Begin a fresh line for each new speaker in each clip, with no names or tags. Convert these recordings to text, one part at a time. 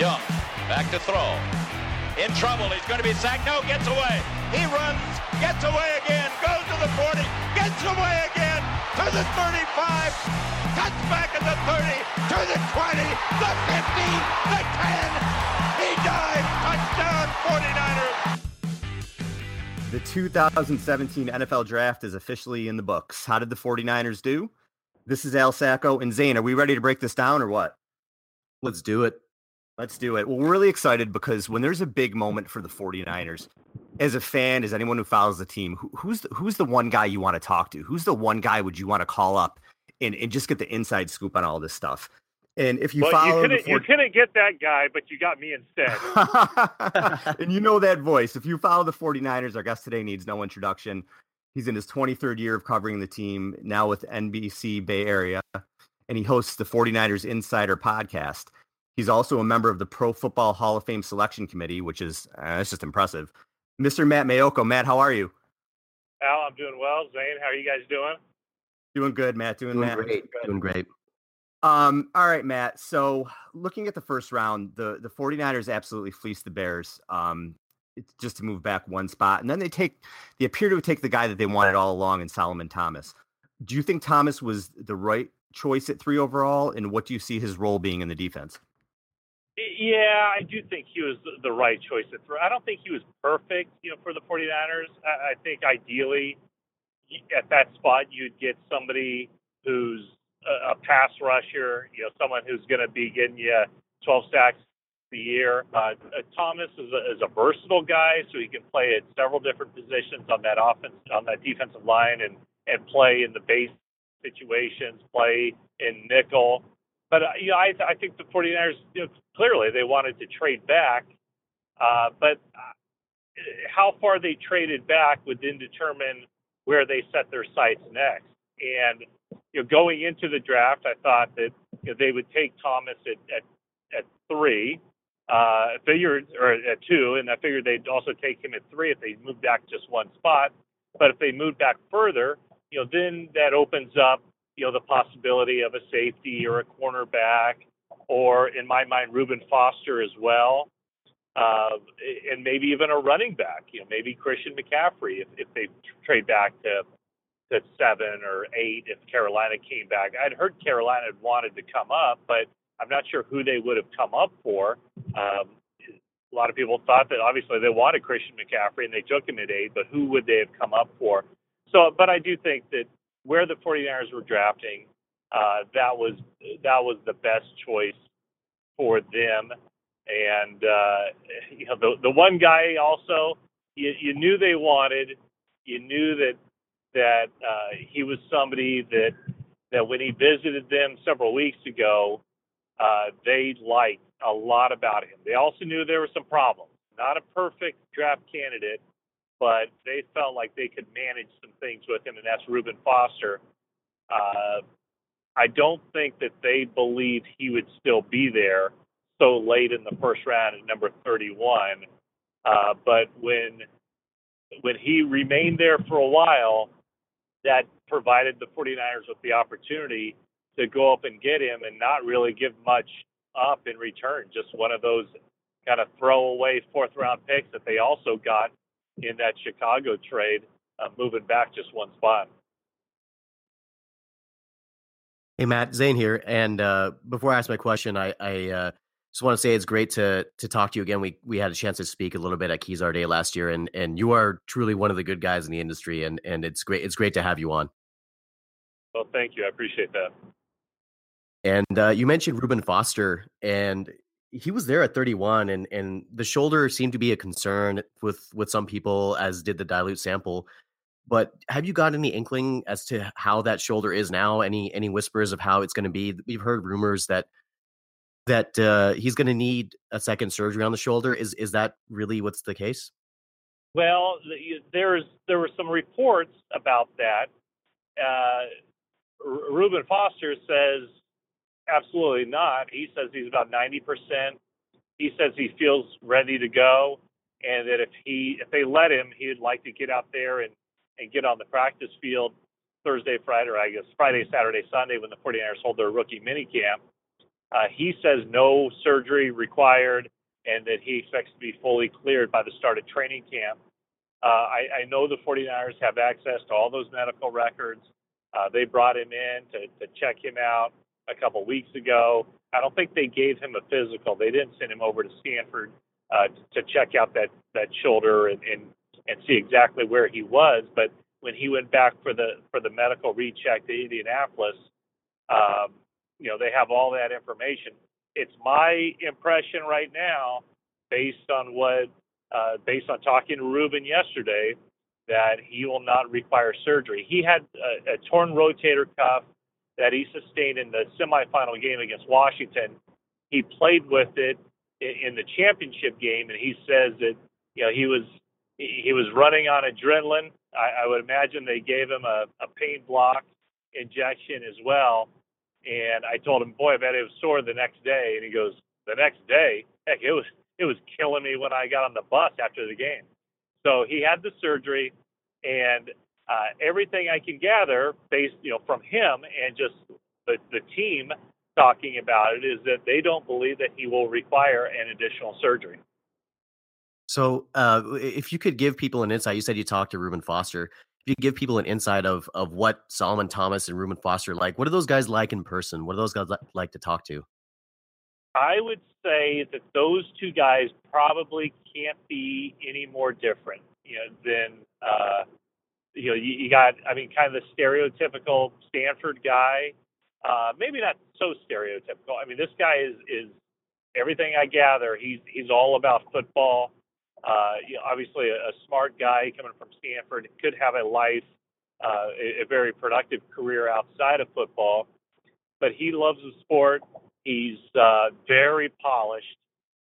Young, back to throw. In trouble, he's going to be sacked. No, gets away. He runs, gets away again, goes to the 40, gets away again to the 35, cuts back at the 30, to the 20, the 50, the 10. He dives, touchdown 49ers.
The 2017 NFL Draft is officially in the books. How did the 49ers do? This is Al Sacco and Zane. Are we ready to break this down or what?
Let's do it.
Let's do it. Well, we're really excited because when there's a big moment for the 49ers, as a fan, as anyone who follows the team, who, who's the, who's the one guy you want to talk to? Who's the one guy would you want to call up and, and just get the inside scoop on all this stuff? And if you
well,
follow,
you couldn't, you couldn't get that guy, but you got me instead.
and you know that voice. If you follow the 49ers, our guest today needs no introduction. He's in his 23rd year of covering the team, now with NBC Bay Area, and he hosts the 49ers Insider podcast. He's also a member of the Pro Football Hall of Fame Selection Committee, which is uh, it's just impressive. Mr. Matt Maiocco. Matt, how are you?
Al, I'm doing well. Zane, how are you guys doing?
Doing good, Matt. Doing,
doing
Matt.
great. Doing great.
Um, all right, Matt. So looking at the first round, the, the 49ers absolutely fleeced the Bears. Um, it's just to move back one spot. And then they take they appear to take the guy that they wanted all along in Solomon Thomas. Do you think Thomas was the right choice at three overall? And what do you see his role being in the defense?
Yeah, I do think he was the right choice to three. I don't think he was perfect, you know, for the 49ers. I, I think ideally at that spot you'd get somebody who's a, a pass rusher, you know, someone who's going to be getting you 12 sacks a year. Uh, Thomas is a, is a versatile guy, so he can play at several different positions on that offense, on that defensive line, and and play in the base situations, play in nickel. But uh, you know, I, I think the 49ers you know, clearly they wanted to trade back, uh, but uh, how far they traded back would then determine where they set their sights next. And you know, going into the draft, I thought that you know, they would take Thomas at at, at three, uh, figured or at two, and I figured they'd also take him at three if they moved back just one spot. But if they moved back further, you know, then that opens up you know, the possibility of a safety or a cornerback, or in my mind, Reuben Foster as well, uh, and maybe even a running back. You know, maybe Christian McCaffrey if, if they trade back to to seven or eight if Carolina came back. I'd heard Carolina had wanted to come up, but I'm not sure who they would have come up for. Um, a lot of people thought that obviously they wanted Christian McCaffrey and they took him at eight, but who would they have come up for? So, but I do think that where the 49ers were drafting, uh, that was that was the best choice for them. And uh, you know, the the one guy also you, you knew they wanted, you knew that that uh, he was somebody that that when he visited them several weeks ago, uh, they liked a lot about him. They also knew there were some problems. Not a perfect draft candidate, but they felt like they could manage some things with him, and that's Reuben Foster. Uh, I don't think that they believed he would still be there so late in the first round at number 31. Uh, but when when he remained there for a while, that provided the 49ers with the opportunity to go up and get him and not really give much up in return. Just one of those kind of throwaway fourth round picks that they also got in that Chicago trade, uh, moving back just one spot.
Hey Matt, Zane here, and uh, before I ask my question, I, I uh, just want to say it's great to to talk to you again. We we had a chance to speak a little bit at Kezar Day last year, and and you are truly one of the good guys in the industry, and and it's great it's great to have you on.
Well, thank you, I appreciate that.
And uh, you mentioned Reuben Foster, and he was there at 31 and and the shoulder seemed to be a concern with with some people as did the dilute sample but have you got any inkling as to how that shoulder is now? Any any whispers of how it's going to be? We've heard rumors that that uh, he's going to need a second surgery on the shoulder. Is is that really what's the case?
Well there's there were some reports about that. Uh, Reuben Foster says Absolutely not. He says he's about 90%. He says he feels ready to go and that if he if they let him, he'd like to get out there and, and get on the practice field Thursday, Friday, or I guess Friday, Saturday, Sunday when the 49ers hold their rookie mini camp. Uh, he says no surgery required and that he expects to be fully cleared by the start of training camp. Uh, I, I know the 49ers have access to all those medical records. Uh, they brought him in to, to check him out a couple weeks ago. I don't think they gave him a physical. They didn't send him over to Stanford uh, to check out that that shoulder and, and and see exactly where he was. But when he went back for the for the medical recheck to Indianapolis, um, you know they have all that information. It's my impression right now, based on what uh, based on talking to Reuben yesterday, that he will not require surgery. He had a, a torn rotator cuff that he sustained in the semifinal game against Washington. He played with it in the championship game, and he says that you know he was he was running on adrenaline. I, I would imagine they gave him a, a pain block injection as well. And I told him, boy, I bet it was sore the next day. And he goes, the next day, heck, it was it was killing me when I got on the bus after the game. So he had the surgery, and uh, everything I can gather, based you know from him and just the the team talking about it, is that they don't believe that he will require an additional surgery.
So, uh, if you could give people an insight, you said you talked to Reuben Foster. If you give people an insight of of what Solomon Thomas and Reuben Foster like, what are those guys like in person? What are those guys like to talk to?
I would say that those two guys probably can't be any more different, you know, than uh, you know, you, you got, I mean, kind of the stereotypical Stanford guy. Uh, maybe not so stereotypical. I mean, this guy is is everything I gather. He's he's all about football. Uh, you know, obviously, a, a smart guy coming from Stanford could have a life, uh, a, a very productive career outside of football. But he loves the sport. He's uh, very polished,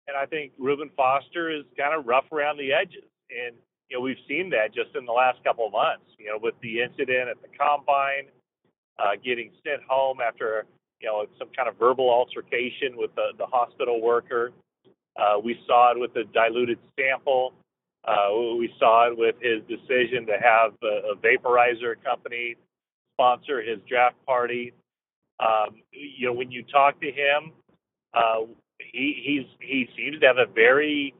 and I think Reuben Foster is kind of rough around the edges. And you know, we've seen that just in the last couple of months. You know, with the incident at the combine, uh, getting sent home after you know some kind of verbal altercation with the, the hospital worker. Uh, we saw it with the diluted sample. Uh, we saw it with his decision to have a, a vaporizer company sponsor his draft party. Um, you know, when you talk to him, uh, he he's he seems to have a very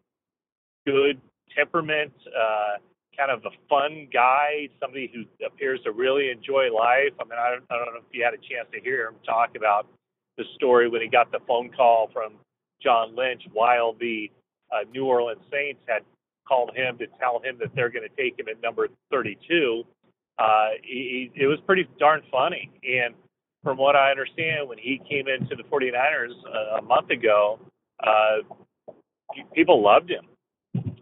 good temperament, uh, kind of a fun guy, somebody who appears to really enjoy life. I mean, I don't, I don't know if you had a chance to hear him talk about the story when he got the phone call from John Lynch while the uh, New Orleans Saints had called him to tell him that they're going to take him at number 32. Uh, he, it was pretty darn funny. And from what I understand, when he came into the 49ers uh, a month ago, uh, people loved him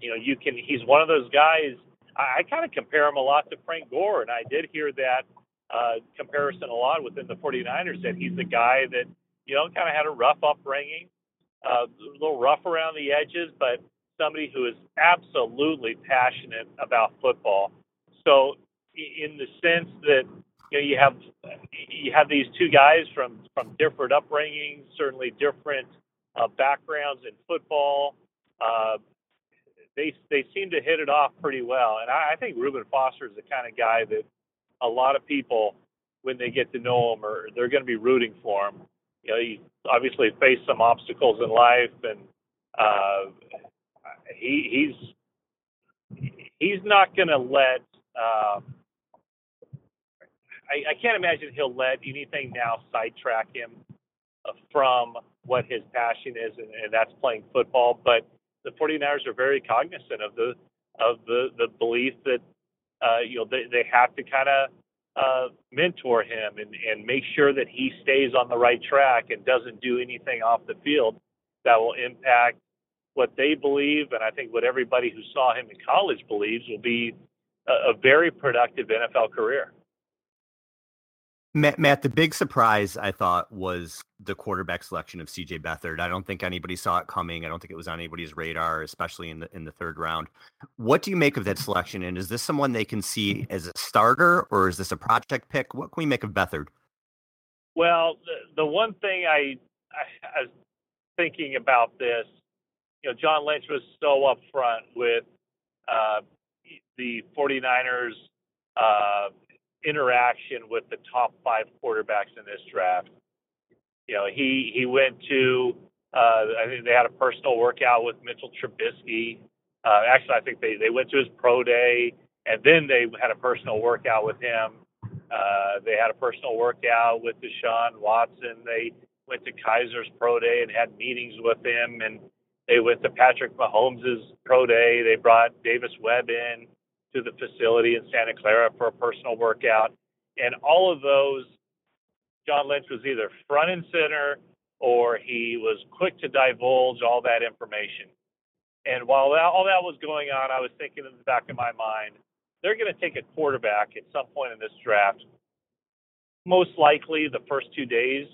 you know, you can. He's one of those guys. I, I kind of compare him a lot to Frank Gore, and I did hear that uh, comparison a lot within the 49ers. That he's the guy that you know kind of had a rough upbringing, uh, a little rough around the edges, but somebody who is absolutely passionate about football. So, in the sense that you know you have you have these two guys from from different upbringings, certainly different uh, backgrounds in football. Uh, they they seem to hit it off pretty well. And I, I think Reuben Foster is the kind of guy that a lot of people, when they get to know him, or they're going to be rooting for him. You know, he obviously faced some obstacles in life, and uh, he he's he's not going to let. Uh, I, I can't imagine he'll let anything now sidetrack him uh, from what his passion is, and, and that's playing football. But the 49ers are very cognizant of the of the the belief that uh, you know they, they have to kind of uh, mentor him and, and make sure that he stays on the right track and doesn't do anything off the field that will impact what they believe and I think what everybody who saw him in college believes will be a, a very productive NFL career.
Matt, Matt, the big surprise I thought was the quarterback selection of CJ Beathard. I don't think anybody saw it coming. I don't think it was on anybody's radar, especially in the in the third round. What do you make of that selection? And is this someone they can see as a starter, or is this a project pick? What can we make of Beathard?
Well, the, the one thing I, I, I was thinking about this, you know, John Lynch was so upfront with uh, the 49ers uh, interaction with the top five quarterbacks in this draft. you know, he he went to uh, I think they had a personal workout with Mitchell Trubisky. Uh, actually, I think they they went to his pro day and then they had a personal workout with him. Uh, they had a personal workout with Deshaun Watson. They went to Kizer's pro day and had meetings with him, and they went to Patrick Mahomes' pro day. They brought Davis Webb in to the facility in Santa Clara for a personal workout, and all of those, John Lynch was either front and center or he was quick to divulge all that information. And while that, all that was going on, I was thinking in the back of my mind, they're going to take a quarterback at some point in this draft. Most likely the first two days,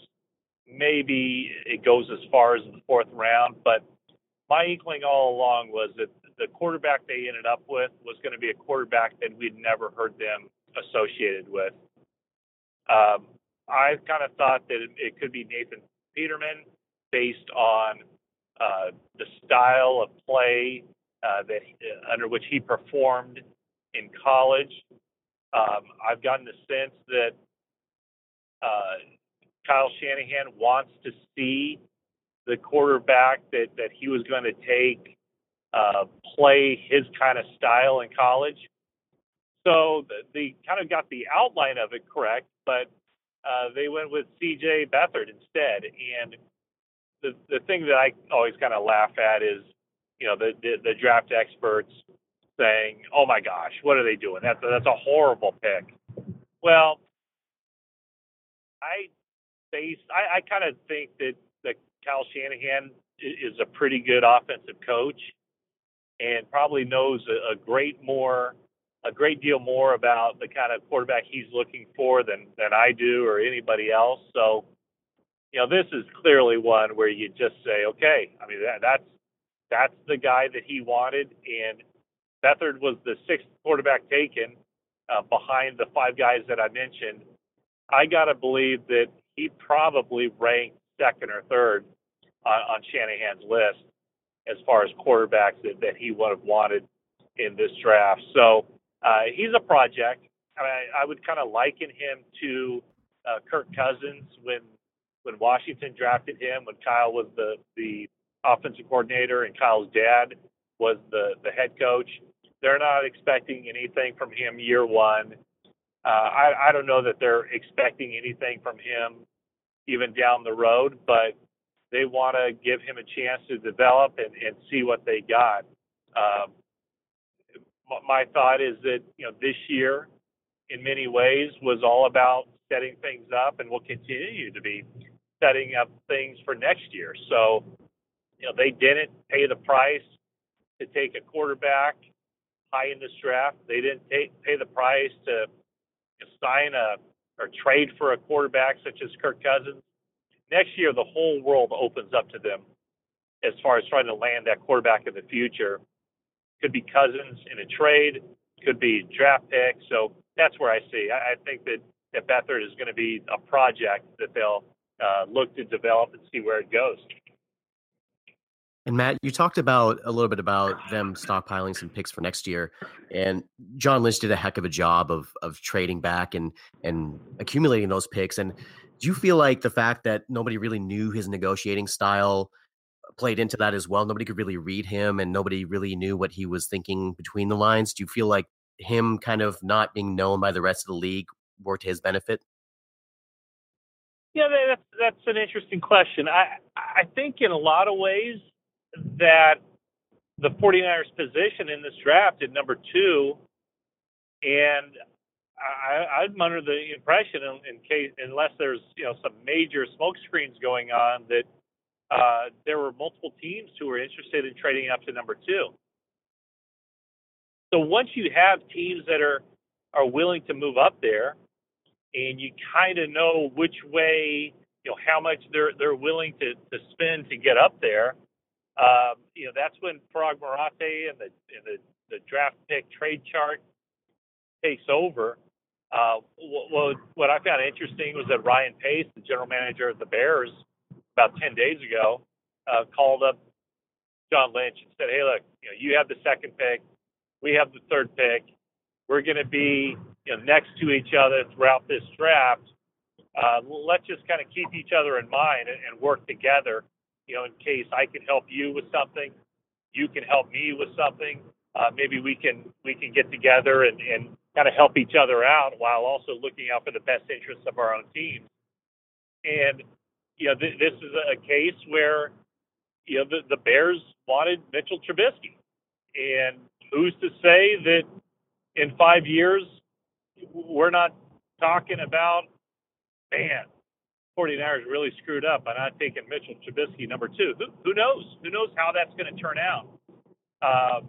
maybe it goes as far as the fourth round. But my inkling all along was that the quarterback they ended up with was going to be a quarterback that we'd never heard them associated with. Um, I kind of thought that it, it could be Nathan Peterman based on uh, the style of play uh, that uh, under which he performed in college. Um, I've gotten the sense that uh, Kyle Shanahan wants to see the quarterback that, that he was going to take uh, play his kind of style in college. So the, the kind of got the outline of it correct, but uh, they went with C.J. Beathard instead. And the the thing that I always kind of laugh at is, you know, the, the the draft experts saying, "Oh my gosh, what are they doing? That's a, that's a horrible pick." Well, I base I, I kind of think that that Kyle Shanahan is a pretty good offensive coach and probably knows a, a great more a great deal more about the kind of quarterback he's looking for than than I do or anybody else. So, you know, this is clearly one where you just say, okay, I mean that, that's that's the guy that he wanted, and Beathard was the sixth quarterback taken uh, behind the five guys that I mentioned. I got to believe that he probably ranked second or third on, on Shanahan's list as far as quarterbacks that, that he would have wanted in this draft. So uh, he's a project. I, I would kind of liken him to uh, Kirk Cousins when when Washington drafted him, when Kyle was the the offensive coordinator and Kyle's dad was the the head coach. They're not expecting anything from him year one. Uh, I, I don't know that they're expecting anything from him even down the road, but they want to give him a chance to develop and, and see what they got. Um, my thought is that you know this year, in many ways, was all about setting things up, and will continue to be setting up things for next year. So, you know, they didn't pay the price to take a quarterback high in this draft. They didn't take, pay the price to, to sign a or trade for a quarterback such as Kirk Cousins. Next year, the whole world opens up to them as far as trying to land that quarterback in the future. Could be Cousins in a trade, could be draft pick. So that's where I see. I, I think that, that Beathard is going to be a project that they'll uh, look to develop and see where it goes.
And Matt, you talked about a little bit about them stockpiling some picks for next year, and John Lynch did a heck of a job of of trading back and and accumulating those picks. And do you feel like the fact that nobody really knew his negotiating style uh, played into that as well? Nobody could really read him, and nobody really knew what he was thinking between the lines. Do you feel like him kind of not being known by the rest of the league worked to his benefit?
Yeah, that's that's an interesting question. I I think in a lot of ways that the 49ers position in this draft at number two, and I, I'm under the impression, in, in case unless there's you know some major smoke screens going on, that uh, there were multiple teams who were interested in trading up to number two. So once you have teams that are are willing to move up there, and you kind of know which way, you know, how much they're they're willing to to spend to get up there, um, you know, that's when Paraag Marathe and the and the, the draft pick trade chart takes over. Uh, what, what I found interesting was that Ryan Pace, the general manager of the Bears, about 10 days ago, uh, called up John Lynch and said, "Hey, look, you know, you have the second pick, we have the third pick. We're going to be you know, next to each other throughout this draft. uh, let's just kind of keep each other in mind and, and work together. You know, in case I can help you with something, you can help me with something. Uh, maybe we can we can get together and, and kind of help each other out while also looking out for the best interests of our own team. And you know, th- this is a case where you know the, the Bears wanted Mitchell Trubisky, and who's to say that in five years we're not talking about man, 49ers really screwed up by not taking Mitchell Trubisky number two. Who, who knows? Who knows how that's going to turn out? Uh,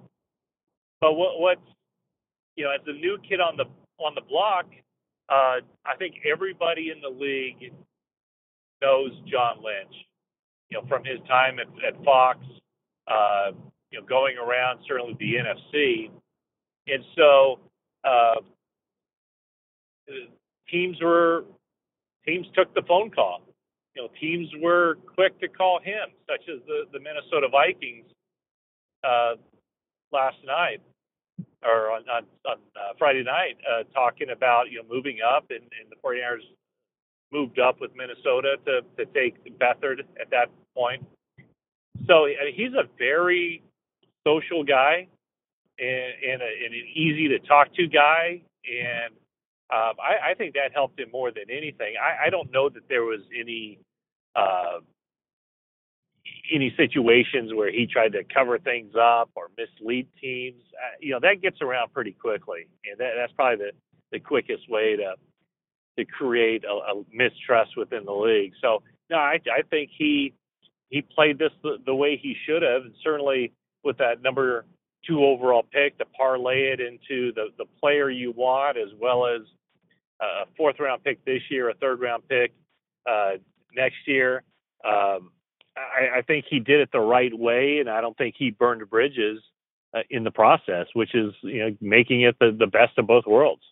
but what, what's you know, as a new kid on the on the block, uh, I think everybody in the league knows John Lynch. You know, from his time at, at Fox, uh, you know, going around certainly the NFC, and so uh, teams were teams took the phone call. You know, teams were quick to call him, such as the the Minnesota Vikings uh, last night or on on, on uh, Friday night, uh, talking about you know moving up, and, and the 49ers moved up with Minnesota to to take Beathard at that point. So he's a very social guy and, and, a, and an easy to talk to guy, and um, I, I think that helped him more than anything. I, I don't know that there was any uh, any situations where he tried to cover things up or mislead teams. Uh, you know that gets around pretty quickly, and that, that's probably the the quickest way to to create a, a mistrust within the league. So no, I, I think he he played this the, the way he should have, and certainly with that number two overall pick to parlay it into the the player you want, as well as a fourth round pick this year, a third round pick uh, next year. Um, I, I think he did it the right way, and I don't think he burned bridges uh, in the process, which is you know making it the, the best of both worlds.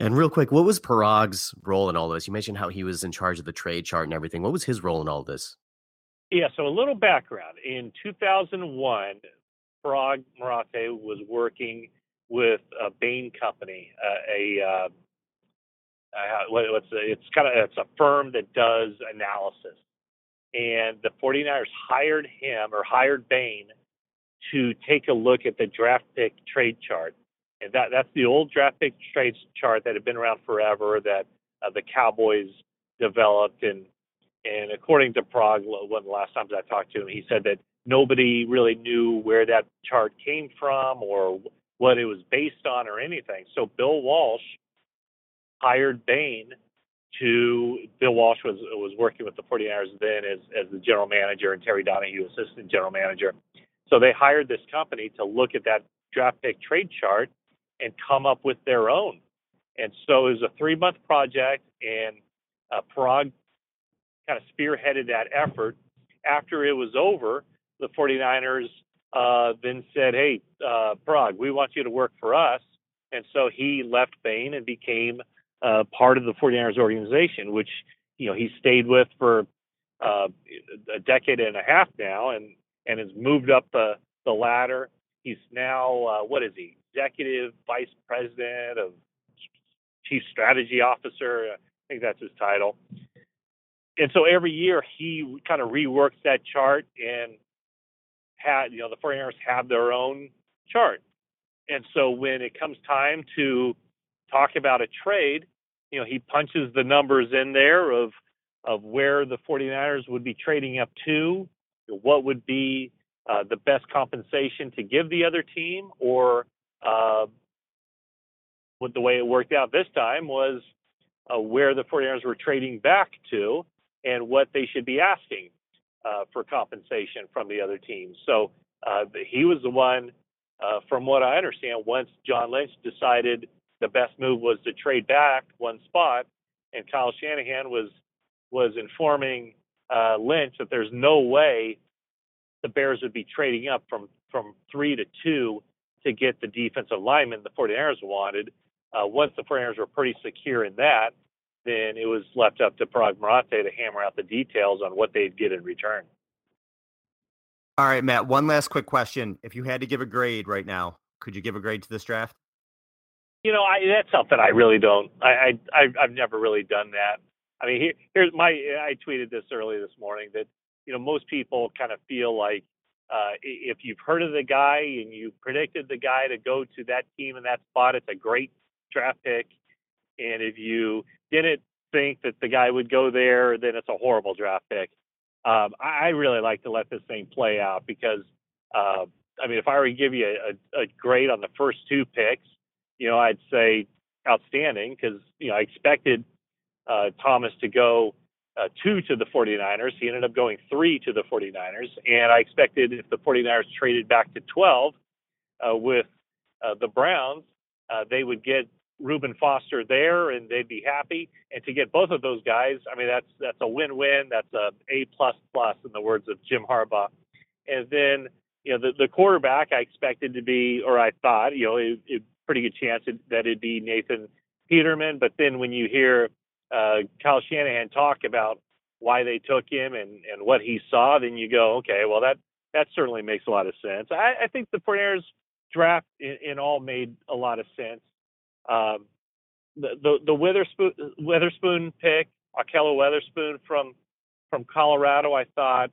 And real quick, what was Paraag's role in all this? You mentioned how he was in charge of the trade chart and everything. What was his role in all this?
Yeah, so a little background. In 2001, Paraag Marathe was working with a Bain company, uh, a uh, uh, what's a, it's kind of it's a firm that does analysis, and the 49ers hired him or hired Bain to take a look at the draft pick trade chart, and that that's the old draft pick trade chart that had been around forever that uh, the Cowboys developed and and according to Paraag, one of the last times I talked to him, he said that nobody really knew where that chart came from or what it was based on or anything. So Bill Walsh hired Bain to Bill Walsh was was working with the 49ers then as as the general manager and Terry Donahue assistant general manager. So they hired this company to look at that draft pick trade chart and come up with their own. And so it was a three month project, and uh, Paraag kind of spearheaded that effort. After it was over, the 49ers uh, then said, "Hey, uh, we want you to work for us." And so he left Bain and became uh, part of the 49ers organization, which you know he stayed with for uh, a decade and a half now, and and has moved up the the ladder. He's now uh, what is he? Executive vice president of chief strategy officer. I think that's his title. And so every year he kind of reworks that chart and had, you know, the 49ers have their own chart. And so when it comes time to talk about a trade, you know, he punches the numbers in there of of where the 49ers would be trading up to, what would be uh, the best compensation to give the other team, or uh, what the way it worked out this time was uh, where the 49ers were trading back to and what they should be asking uh, for compensation from the other teams. So uh, he was the one, uh, from what I understand, once John Lynch decided the best move was to trade back one spot, and Kyle Shanahan was was informing uh, Lynch that there's no way the Bears would be trading up from from three to two to get the defensive lineman the 49ers wanted. Uh, once the 49ers were pretty secure in that, then it was left up to Paraag Marathe to hammer out the details on what they'd get in return.
All right, Matt, one last quick question. If you had to give a grade right now, could you give a grade to this draft?
You know, I, that's something I really don't. I, I I've never really done that. I mean, here, here's my. I tweeted this early this morning that you know most people kind of feel like uh, if you've heard of the guy and you predicted the guy to go to that team in that spot, it's a great draft pick. And if you didn't think that the guy would go there, then it's a horrible draft pick. Um, I, I really like to let this thing play out because, uh, I mean, if I were to give you a, a grade on the first two picks, you know, I'd say outstanding because, you know, I expected uh, Thomas to go uh, two to the 49ers. He ended up going three to the 49ers. And I expected if the 49ers traded back to 12 uh, with uh, the Browns, uh, they would get Reuben Foster there and they'd be happy. And to get both of those guys, I mean, that's that's a win-win. That's a A plus plus in the words of Jim Harbaugh. And then, you know, the, the quarterback I expected to be, or I thought, you know, it, it pretty good chance it, that it'd be Nathan Peterman. But then when you hear uh, Kyle Shanahan talk about why they took him and, and what he saw, then you go, okay, well that that certainly makes a lot of sense. I, I think the 49ers draft in, in, all made a lot of sense. Um, the the, the Witherspoon, Witherspoon pick, Ahkello Witherspoon from from Colorado, I thought,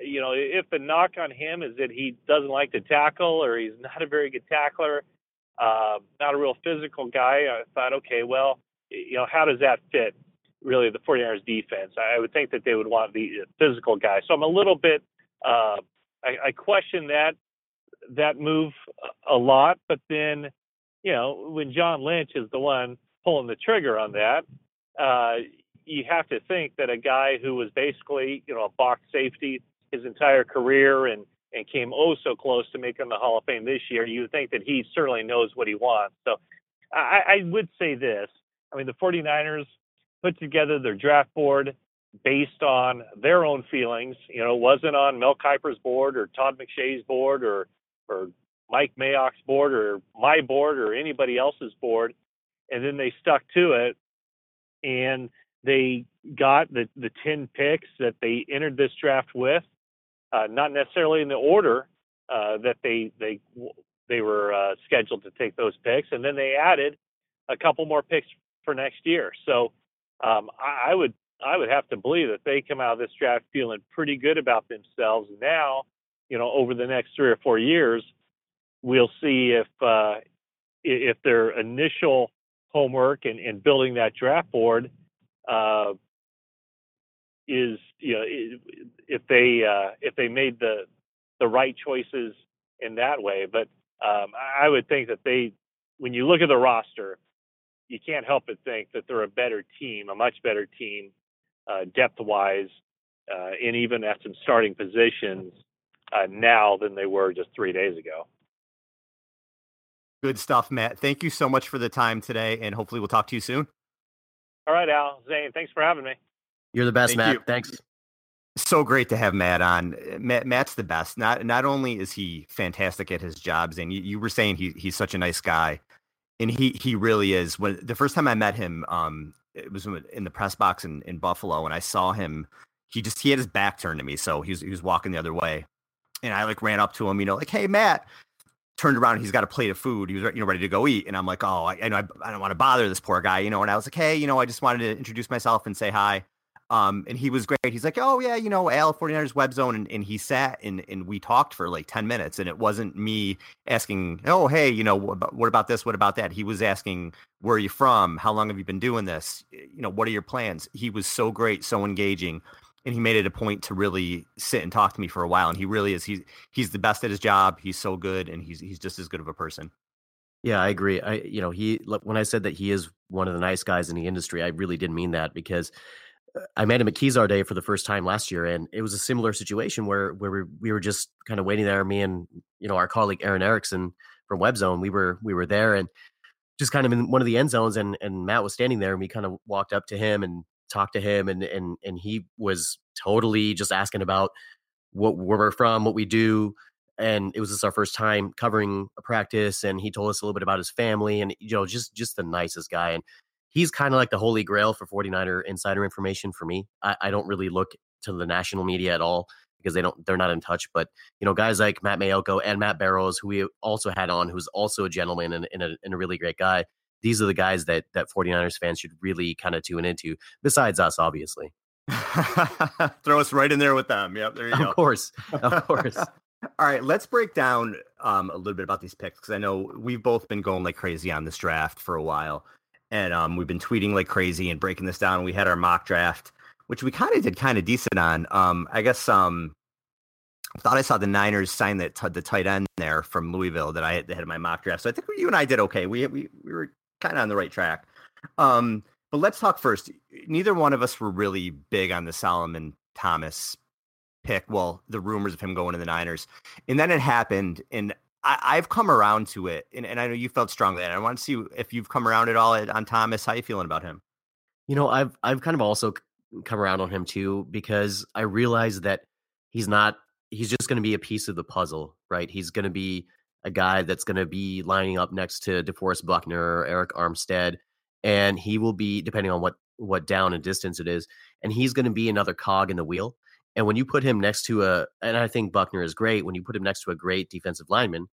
you know, if the knock on him is that he doesn't like to tackle or he's not a very good tackler, uh, not a real physical guy, I thought, okay, well, you know, how does that fit really the 49ers defense? I would think that they would want the physical guy. So I'm a little bit, uh, I, I question that that move a lot. But then, you know, when John Lynch is the one pulling the trigger on that, uh, you have to think that a guy who was basically, you know, a box safety his entire career and and came oh so close to making the Hall of Fame this year, you think that he certainly knows what he wants. So I, I would say this. I mean, the 49ers put together their draft board based on their own feelings. You know, wasn't on Mel Kiper's board or Todd McShay's board or or Mike Mayock's board or my board or anybody else's board. And then they stuck to it and they got the, the 10 picks that they entered this draft with, uh, not necessarily in the order uh, that they they they were uh, scheduled to take those picks, and then they added a couple more picks for next year. So um, I, I would I would have to believe that they come out of this draft feeling pretty good about themselves. Now, you know, over the next three or four years, we'll see if uh, if their initial homework and, and building that draft board uh, is you know if they uh, if they made the the right choices in that way. But um, I would think that they, when you look at the roster, you can't help but think that they're a better team, a much better team, uh, depth wise, uh, and even at some starting positions uh, now than they were just three days ago.
Good stuff, Matt. Thank you so much for the time today, and hopefully we'll talk to you soon.
All right, Al. Zane, thanks for having me.
You're the best, Thank Matt. You. Thanks.
So great to have Matt on. Matt, Matt's the best. Not not only is he fantastic at his jobs, and you, you were saying he he's such a nice guy and he he really is. When the first time I met him, um, it was in the press box in, in Buffalo, and I saw him. He just he had his back turned to me, so he was he was walking the other way, and I like ran up to him, you know, like, "Hey, Matt." Turned around, he's got a plate of food. He was you know ready to go eat, and I'm like, "Oh, I, I know I, I don't want to bother this poor guy, you know." And I was like, "Hey, you know, I just wanted to introduce myself and say hi." Um, and he was great. He's like, oh yeah, you know, Al 49ers web zone. And, and he sat and, and we talked for like 10 minutes and it wasn't me asking, oh, hey, you know, what about, this? What about that? He was asking, where are you from? How long have you been doing this? You know, what are your plans? He was so great, so engaging. And he made it a point to really sit and talk to me for a while. And he really is, he's, he's the best at his job. He's so good. And he's, he's just as good of a person.
Yeah, I agree. I, you know, he, when I said that he is one of the nice guys in the industry, I really didn't mean that because I met him at Kezar Day for the first time last year, and it was a similar situation where where we, we were just kind of waiting there. Me and you know our colleague Aaron Erickson from WebZone, we were we were there and just kind of in one of the end zones, and and Matt was standing there, and we kind of walked up to him and talked to him, and and and he was totally just asking about what where we're from, what we do, and it was just our first time covering a practice, and he told us a little bit about his family, and you know just just the nicest guy, and he's kind of like the holy grail for 49er insider information for me. I, I, don't really look to the national media at all because they don't they're not in touch. But you know, guys like Matt Maiocco and Matt Barrows, who we also had on, who's also a gentleman and, and, a, and a really great guy. these are the guys that that 49ers fans should really kind of tune into, besides us, obviously.
Throw us right in there with them. Yep, there you
of
go.
Of course. Of course.
All right, let's break down um, a little bit about these picks because I know we've both been going like crazy on this draft for a while, and um, we've been tweeting like crazy and breaking this down. We had our mock draft, which we kind of did kind of decent on. Um, I guess um, thought I saw the Niners sign that t- the tight end there from Louisville that I had, had in my mock draft. So I think you and I did okay. We we we were kind of on the right track. Um, but let's talk first. Neither one of us were really big on the Solomon Thomas pick. Well, the rumors of him going to the Niners, and then it happened, and I, have come around to it, and, and I know you felt strongly. And I want to see if you've come around at all on Thomas. How you feeling about him?
You know, I've I've kind of also come around on him too because I realize that he's not. He's just going to be a piece of the puzzle, right? He's going to be a guy that's going to be lining up next to DeForest Buckner, Arik Armstead, and he will be depending on what what down and distance it is, and he's going to be another cog in the wheel. And when you put him next to a, and I think Buckner is great, when you put him next to a great defensive lineman,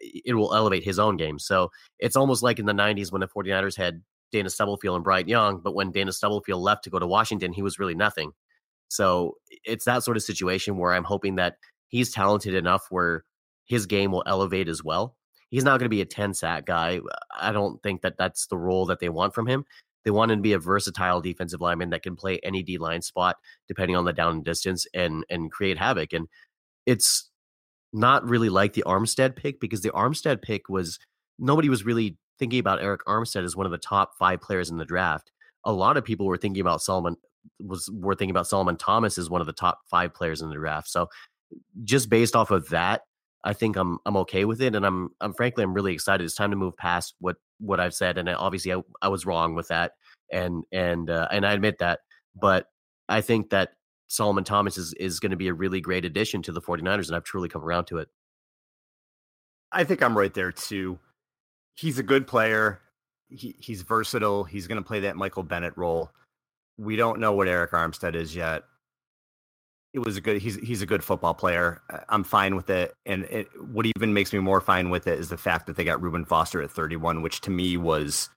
it will elevate his own game. So it's almost like in the 90s when the 49ers had Dana Stubblefield and Bryant Young, but when Dana Stubblefield left to go to Washington, he was really nothing. So it's that sort of situation where I'm hoping that he's talented enough where his game will elevate as well. He's not going to be a 10 sack guy. I don't think that that's the role that they want from him. They want him to be a versatile defensive lineman that can play any D line spot depending on the down and distance and and create havoc. And it's not really like the Armstead pick because the Armstead pick was nobody was really thinking about Arik Armstead as one of the top five players in the draft. A lot of people were thinking about Solomon was were thinking about Solomon Thomas as one of the top five players in the draft. So just based off of that, I think I'm I'm okay with it, and I'm I'm frankly I'm really excited. It's time to move past what what I've said, and obviously I, I was wrong with that, and and uh, and I admit that. But I think that Solomon Thomas is is going to be a really great addition to the 49ers, and I've truly come around to it.
I think I'm right there too. He's a good player. He, he's versatile. He's going to play that Michael Bennett role. We don't know what Arik Armstead is yet it was a good he's he's a good football player. I'm fine with it. And it, what even makes me more fine with it is the fact that they got Reuben Foster at 31, which to me was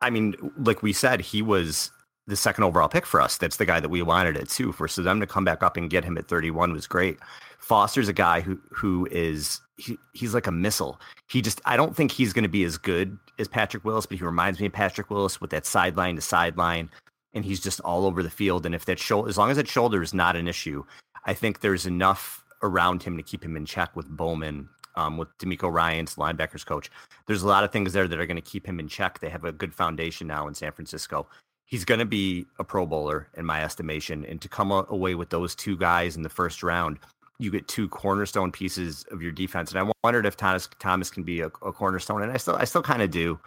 I mean, like we said, he was the second overall pick for us. That's the guy that we wanted it too. For so them to come back up and get him at 31 was great. Foster's a guy who who is he, he's like a missile. He just I don't think he's going to be as good as Patrick Willis, but he reminds me of Patrick Willis with that sideline to sideline and he's just all over the field. And if that shoulder, as long as that shoulder is not an issue, I think there's enough around him to keep him in check with Bowman, um, with DeMeco Ryans, linebackers coach. There's a lot of things there that are going to keep him in check. They have a good foundation now in San Francisco. He's going to be a Pro Bowler in my estimation, and to come away with those two guys in the first round, you get two cornerstone pieces of your defense. And I wondered if Thomas Thomas can be a, a cornerstone, and I still I still kind of do.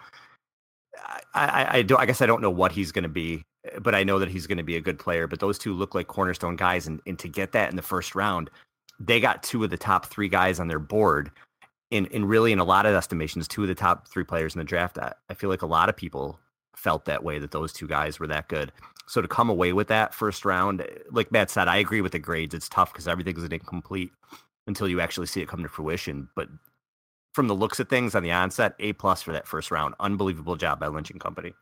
I, I, I do. I guess I don't know what he's going to be but I know that he's going to be a good player. But those two look like cornerstone guys, and, and to get that in the first round, they got two of the top three guys on their board. In, in really, in a lot of estimations, two of the top three players in the draft. I, I feel like a lot of people felt that way that those two guys were that good. So to come away with that first round, like Matt said, I agree with the grades. It's tough because everything's incomplete until you actually see it come to fruition. But from the looks of things on the onset, A plus for that first round. Unbelievable job by Lynch and Company.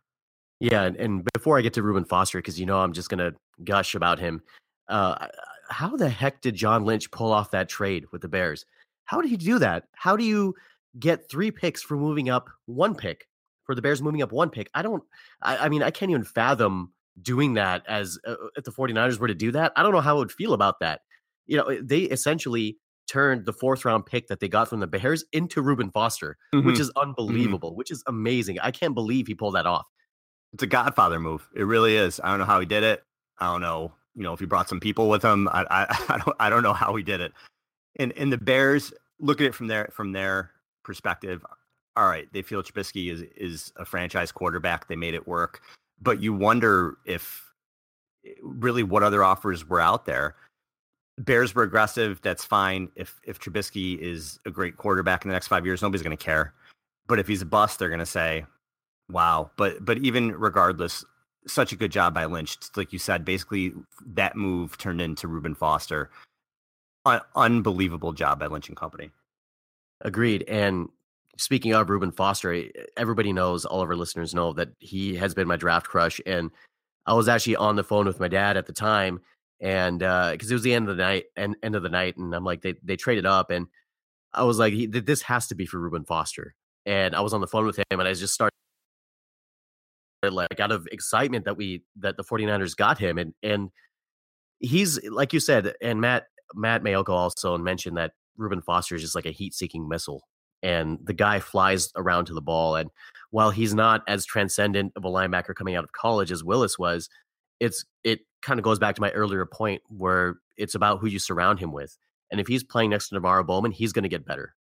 Yeah, and, and before I get to Reuben Foster, because you know I'm just gonna gush about him. Uh, how the heck did John Lynch pull off that trade with the Bears? How did he do that? How do you get three picks for moving up one pick for the Bears moving up one pick? I don't. I, I mean, I can't even fathom doing that. As uh, if the 49ers were to do that, I don't know how I would feel about that. You know, they essentially turned the fourth round pick that they got from the Bears into Reuben Foster, mm-hmm. which is mm-hmm. unbelievable, mm-hmm. which is amazing. I can't believe he pulled that off.
It's a Godfather move. It really is. I don't know how he did it. I don't know. You know, if he brought some people with him, I I, I don't I don't know how he did it. And and the Bears look at it from their from their perspective. All right, they feel Trubisky is is a franchise quarterback. They made it work, but you wonder if eh, really what other offers were out there. Bears were aggressive. That's fine. If if Trubisky is a great quarterback in the next five years, nobody's going to care. But if he's a bust, they're going to say, Wow, but but even regardless, such a good job by Lynch. Like you said, basically that move turned into Reuben Foster. Un- unbelievable job by Lynch and Company.
Agreed. And speaking of Reuben Foster, everybody knows, all of our listeners know that he has been my draft crush. And I was actually on the phone with my dad at the time, and because uh, it was the end of the night, and end of the night, and I'm like, they they traded up, and I was like, this has to be for Reuben Foster. And I was on the phone with him, and I just started like out of excitement that we that the 49ers got him, and and he's like you said, and Matt Matt Maiocco also mentioned that Reuben Foster is just like a heat seeking missile and the guy flies around to the ball. And while he's not as transcendent of a linebacker coming out of college as Willis was, it's it kind of goes back to my earlier point where it's about who you surround him with. And if he's playing next to NaVorro Bowman, he's going to get better.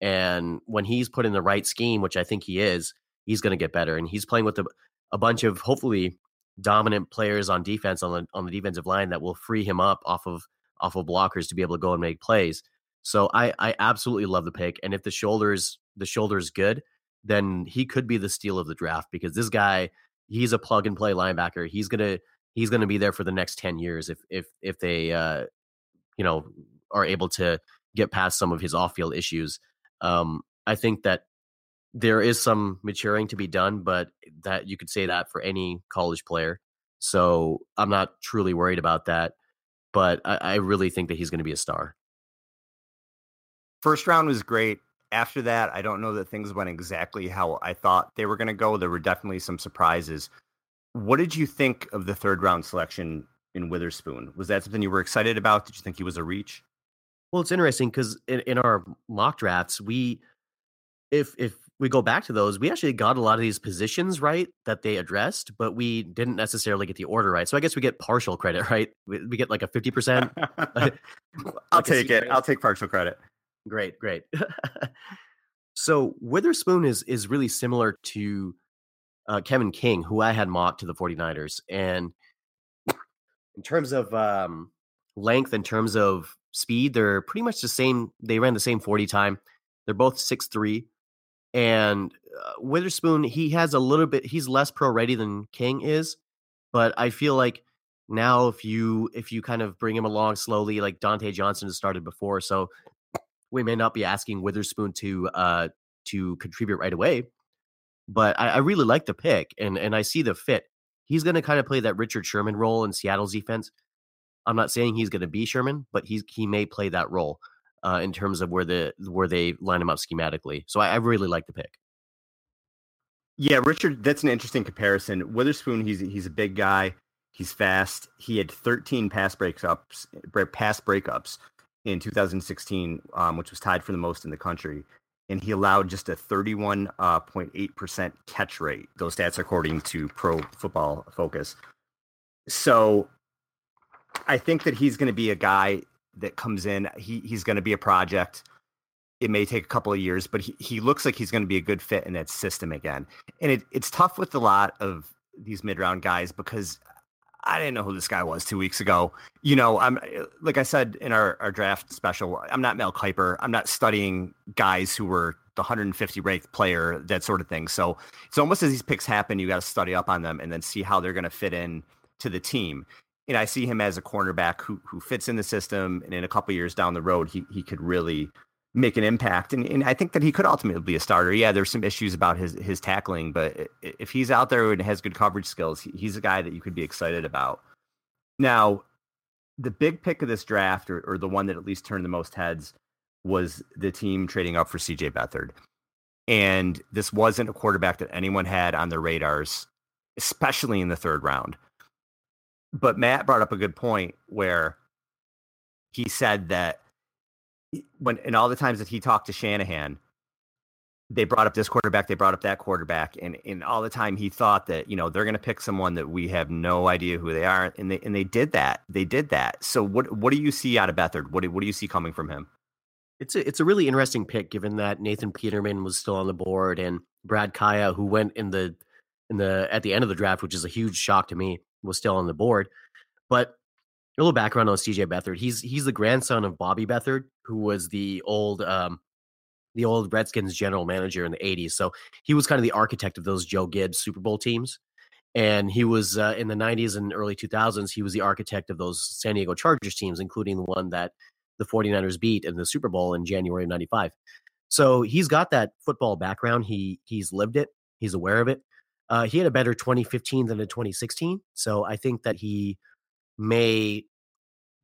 And when he's put in the right scheme, which I think he is, he's going to get better. And he's playing with a, a bunch of hopefully dominant players on defense on the on the defensive line that will free him up off of off of blockers to be able to go and make plays. So I I absolutely love the pick, and if the shoulders the shoulders good, then he could be the steal of the draft because this guy he's a plug and play linebacker. He's gonna he's gonna be there for the next ten years if if if they uh you know are able to get past some of his off field issues. Um, I think that there is some maturing to be done, but that you could say that for any college player. So I'm not truly worried about that. But I, I really think that he's to be a star.
First round was great. After that, I don't know that things went exactly how I thought they were going to go. There were definitely some surprises. What did you think of the third round selection in Witherspoon? Was that something you were excited about? Did you think he was a reach?
Well, it's interesting because in, in our mock drafts, we if if we go back to those, we actually got a lot of these positions right that they addressed, but we didn't necessarily get the order right. So I guess we get partial credit, right? We, we get like a 50%.
I'll take it. I'll take partial credit.
Great, great. so Witherspoon is is really similar to uh, Kevin King, who I had mocked to the 49ers. And in terms of um, length, in terms of speed, they're pretty much the same. They ran the same 40 time. They're both six three, And uh, Witherspoon, he has a little bit, he's less pro ready than King is. But I feel like now if you if you kind of bring him along slowly, like Dontae Johnson has started before, so we may not be asking Witherspoon to uh, to contribute right away, but I, I really like the pick and and I see the fit. He's going to kind of play that Richard Sherman role in Seattle's defense. I'm not saying he's going to be Sherman, but he's he may play that role uh, in terms of where the where they line him up schematically. So I, I really like the pick.
Yeah, Richard, that's an interesting comparison. Witherspoon, he's he's a big guy. He's fast. He had 13 pass breakups, pass breakups in 2016, um, which was tied for the most in the country. And he allowed just a 31.8% uh, catch rate. Those stats are according to Pro Football Focus. So I think that he's going to be a guy that comes in. He, he's going to be a project. It may take a couple of years, but he, he looks like he's going to be a good fit in that system again. And it, it's tough with a lot of these mid round guys because I didn't know who this guy was two weeks ago. You know, I'm like I said in our, our draft special, I'm not Mel Kiper. I'm not studying guys who were the 150 ranked player, that sort of thing. So it's almost as these picks happen, you got to study up on them and then see how they're going to fit in to the team. And I see him as a cornerback who who fits in the system, and in a couple years down the road, he he could really make an impact. And, and I think that he could ultimately be a starter. Yeah, there's some issues about his his tackling, but if he's out there and has good coverage skills, he's a guy that you could be excited about. Now, the big pick of this draft, or, or the one that at least turned the most heads, was the team trading up for CJ Beathard. And this wasn't a quarterback that anyone had on their radars, especially in the third round. But Matt brought up a good point where he said that when and all the times that he talked to Shanahan, they brought up this quarterback, they brought up that quarterback, and and all the time he thought that you know they're going to pick someone that we have no idea who they are, and they and they did that. They did that. So what what do you see out of Beathard? What do, what do you see coming from him?
It's a it's a really interesting pick, given that Nathan Peterman was still on the board and Brad Kaaya, who went in the in the at the end of the draft, which is a huge shock to me, was still on the board. But a little background on CJ Beathard. He's he's the grandson of Bobby Beathard, who was the old um, the old Redskins general manager in the 80s. So he was kind of the architect of those Joe Gibbs Super Bowl teams. And he was uh, in the 90s and early 2000s, he was the architect of those San Diego Chargers teams, including the one that the 49ers beat in the Super Bowl in January of 95. So he's got that football background. He he's lived it. He's aware of it. Uh, he had a better 2015 than a 2016. So I think that he may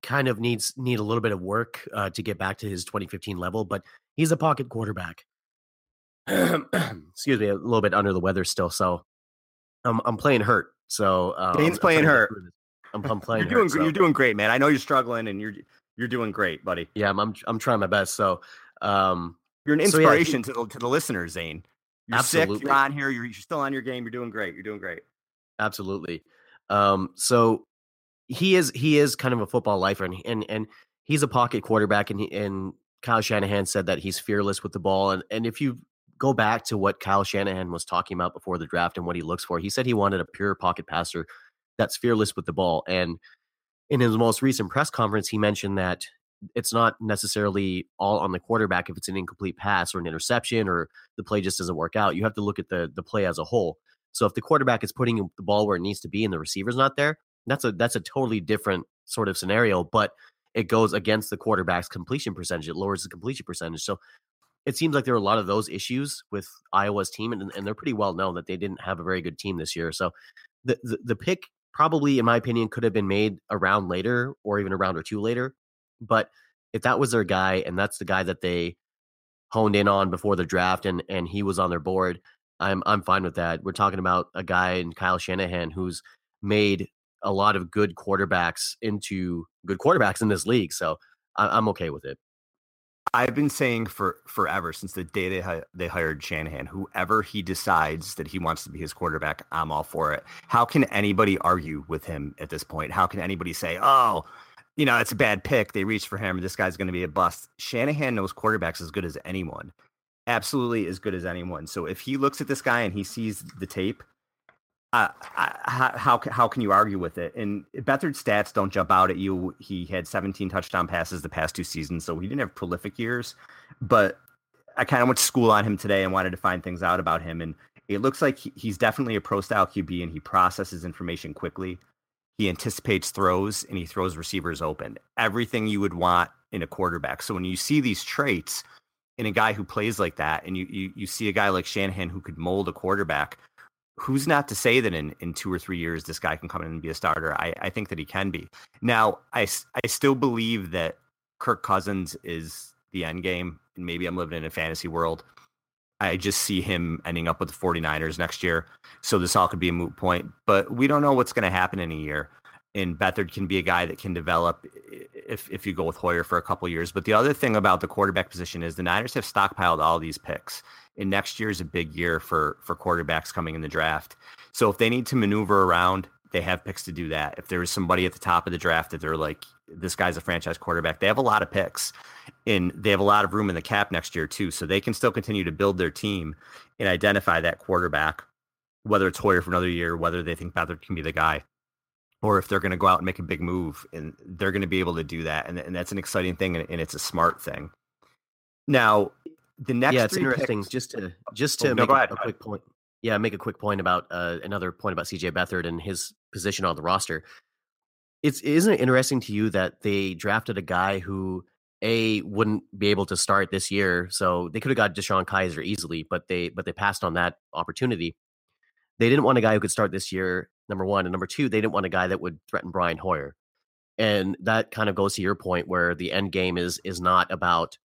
kind of needs need a little bit of work uh, to get back to his 2015 level, but he's a pocket quarterback. Excuse me, a little bit under the weather still, so I'm I'm playing hurt. So
um, Dane's playing hurt.
I'm, I'm, playing.
you're doing
hurt, so.
you're doing great, man. I know you're struggling, and you're you're doing great, buddy.
Yeah, I'm I'm, I'm trying my best. So um,
you're an inspiration so yeah, he, to the to the listeners, Zane. You're
absolutely.
sick. You're on here. You're, you're still on your game. You're doing great. You're doing great.
Absolutely. Um, so he is he is kind of a football lifer, and and and he's a pocket quarterback, and he, and Kyle Shanahan said that he's fearless with the ball, and and if you go back to what Kyle Shanahan was talking about before the draft and what he looks for, he said he wanted a pure pocket passer that's fearless with the ball, and in his most recent press conference, he mentioned that it's not necessarily all on the quarterback if it's an incomplete pass or an interception or the play just doesn't work out. You have to look at the the play as a whole. So if the quarterback is putting the ball where it needs to be and the receiver's not there, that's a that's a totally different sort of scenario, but it goes against the quarterback's completion percentage. It lowers the completion percentage. So it seems like there are a lot of those issues with Iowa's team, and, and they're pretty well known that they didn't have a very good team this year. So the, the, the pick probably, in my opinion, could have been made a round later or even a round or two later. But if that was their guy and that's the guy that they honed in on before the draft and and he was on their board, I'm I'm fine with that. We're talking about a guy in Kyle Shanahan who's made a lot of good quarterbacks into good quarterbacks in this league. So I, am okay with it.
I've been saying for forever since the day they hi- they hired Shanahan, whoever he decides that he wants to be his quarterback, I'm all for it. How can anybody argue with him at this point? How can anybody say, "Oh, you know, it's a bad pick. They reached for him. This guy's going to be a bust." Shanahan knows quarterbacks as good as anyone, absolutely as good as anyone. So if he looks at this guy and he sees the tape how, how can you argue with it? And Beathard's stats don't jump out at you. He had 17 touchdown passes the past two seasons, so he didn't have prolific years. But I kind of went to school on him today and wanted to find things out about him. And it looks like he's definitely a pro style QB, and he processes information quickly. He anticipates throws and he throws receivers open. Everything you would want in a quarterback. So when you see these traits in a guy who plays like that, and you you, you see a guy like Shanahan who could mold a quarterback who's not to say that in, in two or three years this guy can come in and be a starter? I, I think that he can be. Now, I, I still believe that Kirk Cousins is the end game, and maybe I'm living in a fantasy world. I just see him ending up with the 49ers next year. So this all could be a moot point, but we don't know what's going to happen in a year. And Beathard can be a guy that can develop if if you go with Hoyer for a couple years. But the other thing about the quarterback position is the Niners have stockpiled all these picks and next year is a big year for for quarterbacks coming in the draft. So if they need to maneuver around, they have picks to do that. If there is somebody at the top of the draft that they're like, this guy's a franchise quarterback, they have a lot of picks and they have a lot of room in the cap next year too. So they can still continue to build their team and identify that quarterback, whether it's Hoyer for another year, whether they think Beathard can be the guy. Or if they're going to go out and make a big move, and they're going to be able to do that, and, and that's an exciting thing, and, and it's a smart thing. Now, the next
yeah, it's interesting. Picks... Just to just to oh, make no, a, a quick point. Yeah, make a quick point about uh, another point about CJ Beathard and his position on the roster. It's isn't it interesting to you that they drafted a guy who a wouldn't be able to start this year, so they could have got DeShone Kizer easily, but they but they passed on that opportunity. They didn't want a guy who could start this year. Number one, and number two, they didn't want a guy that would threaten Brian Hoyer, and that kind of goes to your point where the end game is is not about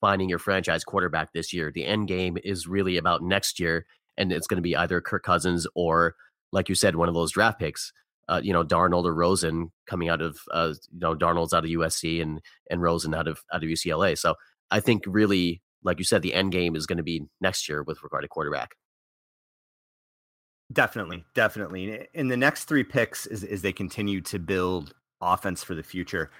finding your franchise quarterback this year. The end game is really about next year, and it's going to be either Kirk Cousins or, like you said, one of those draft picks. Uh, you know, Darnold or Rosen coming out of, uh, you know, Darnold's out of USC and and Rosen out of out of UCLA. So I think really, like you said, the end game is going to be next year with regard to quarterback.
Definitely, definitely. In the next three picks, is as they continue to build offense for the future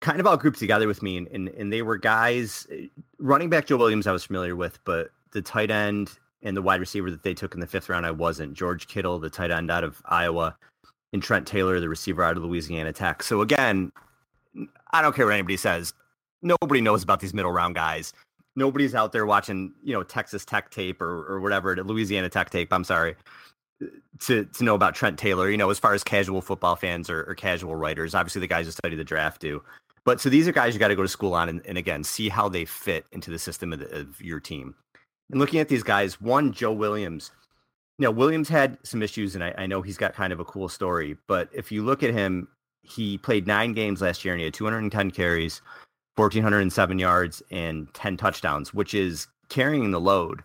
kind of all grouped together with me, and, and, and they were guys. Eh, running back Joe Williams, I was familiar with, but the tight end and the wide receiver that they took in the fifth round, I wasn't. George Kittle, the tight end out of Iowa, and Trent Taylor, the receiver out of Louisiana Tech. So again, I don't care what anybody says. Nobody knows about these middle round guys. Nobody's out there watching, you know, Texas Tech tape or or whatever, Louisiana Tech tape. I'm sorry to to know about Trent Taylor. You know, as far as casual football fans or, or casual writers, obviously the guys who study the draft do But so these are guys you got to go to school on and, and, again, see how they fit into the system of, the, of your team. And looking at these guys, one, Joe Williams. Know, Williams had some issues, and I, I know he's got kind of a cool story. But if you look at him, he played nine games last year and he had 210 carries, 1,407 yards, and 10 touchdowns, which is carrying the load.